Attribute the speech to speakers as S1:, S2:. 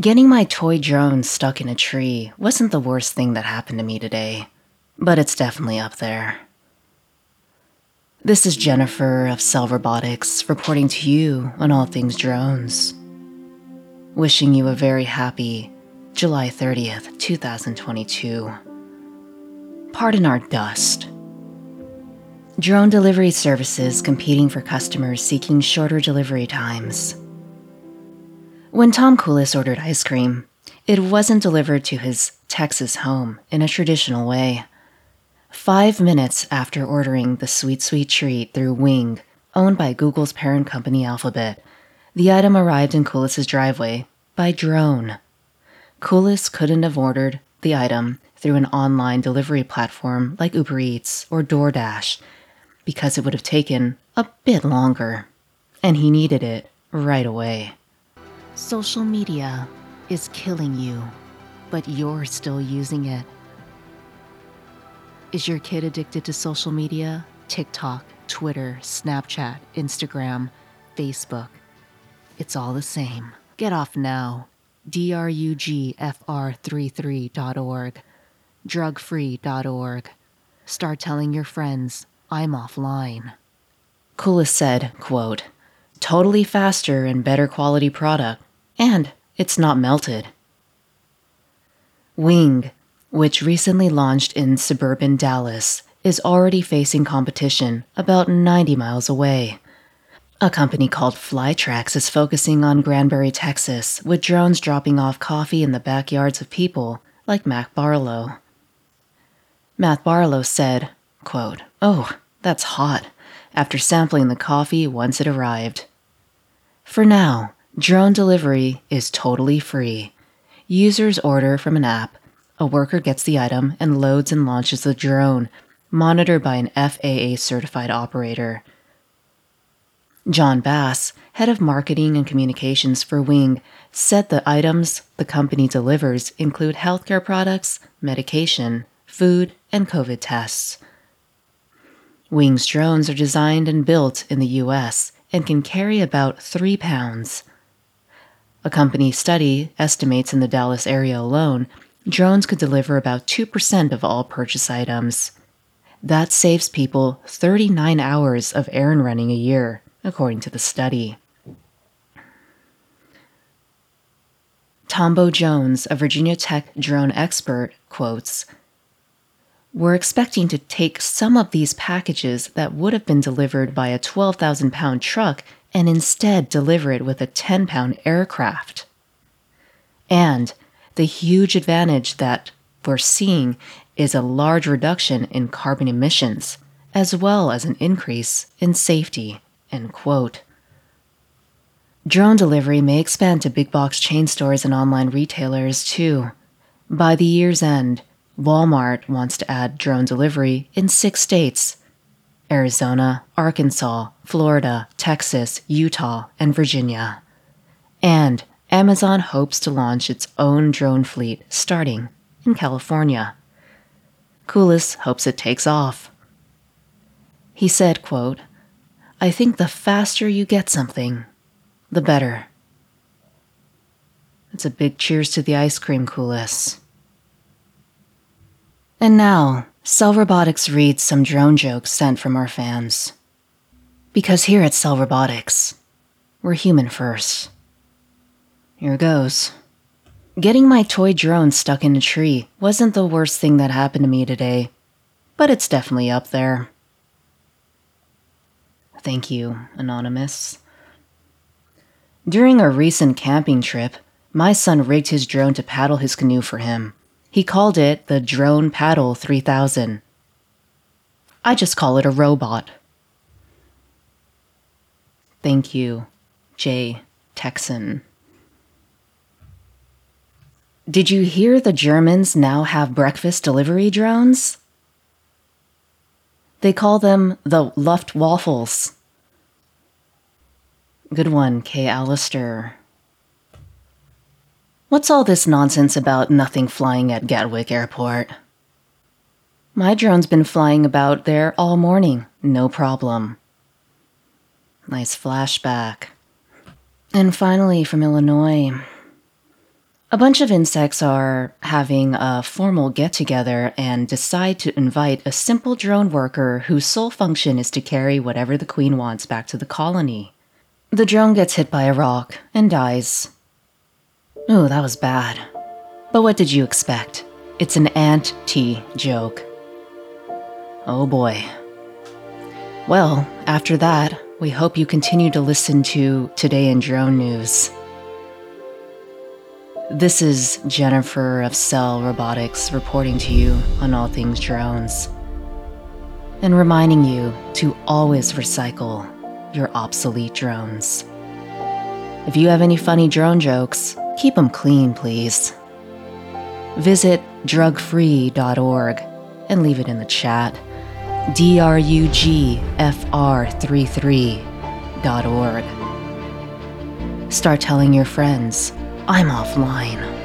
S1: Getting my toy drone stuck in a tree wasn't the worst thing that happened to me today, but it's definitely up there. This is Jennifer of Cell Robotics reporting to you on all things drones. Wishing you a very happy July 30th, 2022. Pardon our dust. Drone delivery services competing for customers seeking shorter delivery times. When Tom Coolis ordered ice cream, it wasn't delivered to his Texas home in a traditional way. Five minutes after ordering the sweet, sweet treat through Wing, owned by Google's parent company Alphabet, the item arrived in Coolis's driveway by drone. Coolis couldn't have ordered the item through an online delivery platform like Uber Eats or DoorDash because it would have taken a bit longer, and he needed it right away. Social media is killing you, but you're still using it. Is your kid addicted to social media? TikTok, Twitter, Snapchat, Instagram, Facebook. It's all the same. Get off now. drugfr33.org, drugfree.org. Start telling your friends I'm offline. Coolis said, quote, totally faster and better quality product, and it's not melted. Wing, which recently launched in suburban Dallas, is already facing competition about 90 miles away. A company called Flytrex is focusing on Granbury, Texas, with drones dropping off coffee in the backyards of people like Matt Barlow. Matt Barlow said, quote, Oh, that's hot, after sampling the coffee once it arrived. For now, drone delivery is totally free. Users order from an app, a worker gets the item and loads and launches the drone, monitored by an FAA certified operator. John Bass, head of marketing and communications for Wing, said the items the company delivers include healthcare products, medication, food, and COVID tests. Wing's drones are designed and built in the US and can carry about 3 pounds. A company study estimates in the Dallas area alone, drones could deliver about 2% of all purchase items. That saves people 39 hours of errand running a year, according to the study. Tombo Jones, a Virginia Tech drone expert, quotes we're expecting to take some of these packages that would have been delivered by a 12,000 pound truck and instead deliver it with a 10 pound aircraft. And the huge advantage that we're seeing is a large reduction in carbon emissions, as well as an increase in safety. End quote. Drone delivery may expand to big box chain stores and online retailers too. By the year's end, Walmart wants to add drone delivery in six states Arizona, Arkansas, Florida, Texas, Utah, and Virginia. And Amazon hopes to launch its own drone fleet starting in California. Coolis hopes it takes off. He said, quote, I think the faster you get something, the better. It's a big cheers to the ice cream, Coolis. And now, Cell Robotics reads some drone jokes sent from our fans. Because here at Cell Robotics, we're human first. Here goes. Getting my toy drone stuck in a tree wasn't the worst thing that happened to me today, but it's definitely up there. Thank you, Anonymous. During a recent camping trip, my son rigged his drone to paddle his canoe for him. He called it the Drone Paddle 3000. I just call it a robot. Thank you, J. Texan. Did you hear the Germans now have breakfast delivery drones? They call them the Luftwaffles. Good one, K. Allister. What's all this nonsense about nothing flying at Gatwick Airport? My drone's been flying about there all morning, no problem. Nice flashback. And finally, from Illinois. A bunch of insects are having a formal get together and decide to invite a simple drone worker whose sole function is to carry whatever the queen wants back to the colony. The drone gets hit by a rock and dies. Ooh, that was bad. But what did you expect? It's an ant T joke. Oh boy. Well, after that, we hope you continue to listen to Today in Drone News. This is Jennifer of Cell Robotics reporting to you on all things drones and reminding you to always recycle your obsolete drones. If you have any funny drone jokes, keep them clean, please. Visit drugfree.org and leave it in the chat. drugfr33.org. Start telling your friends I'm offline.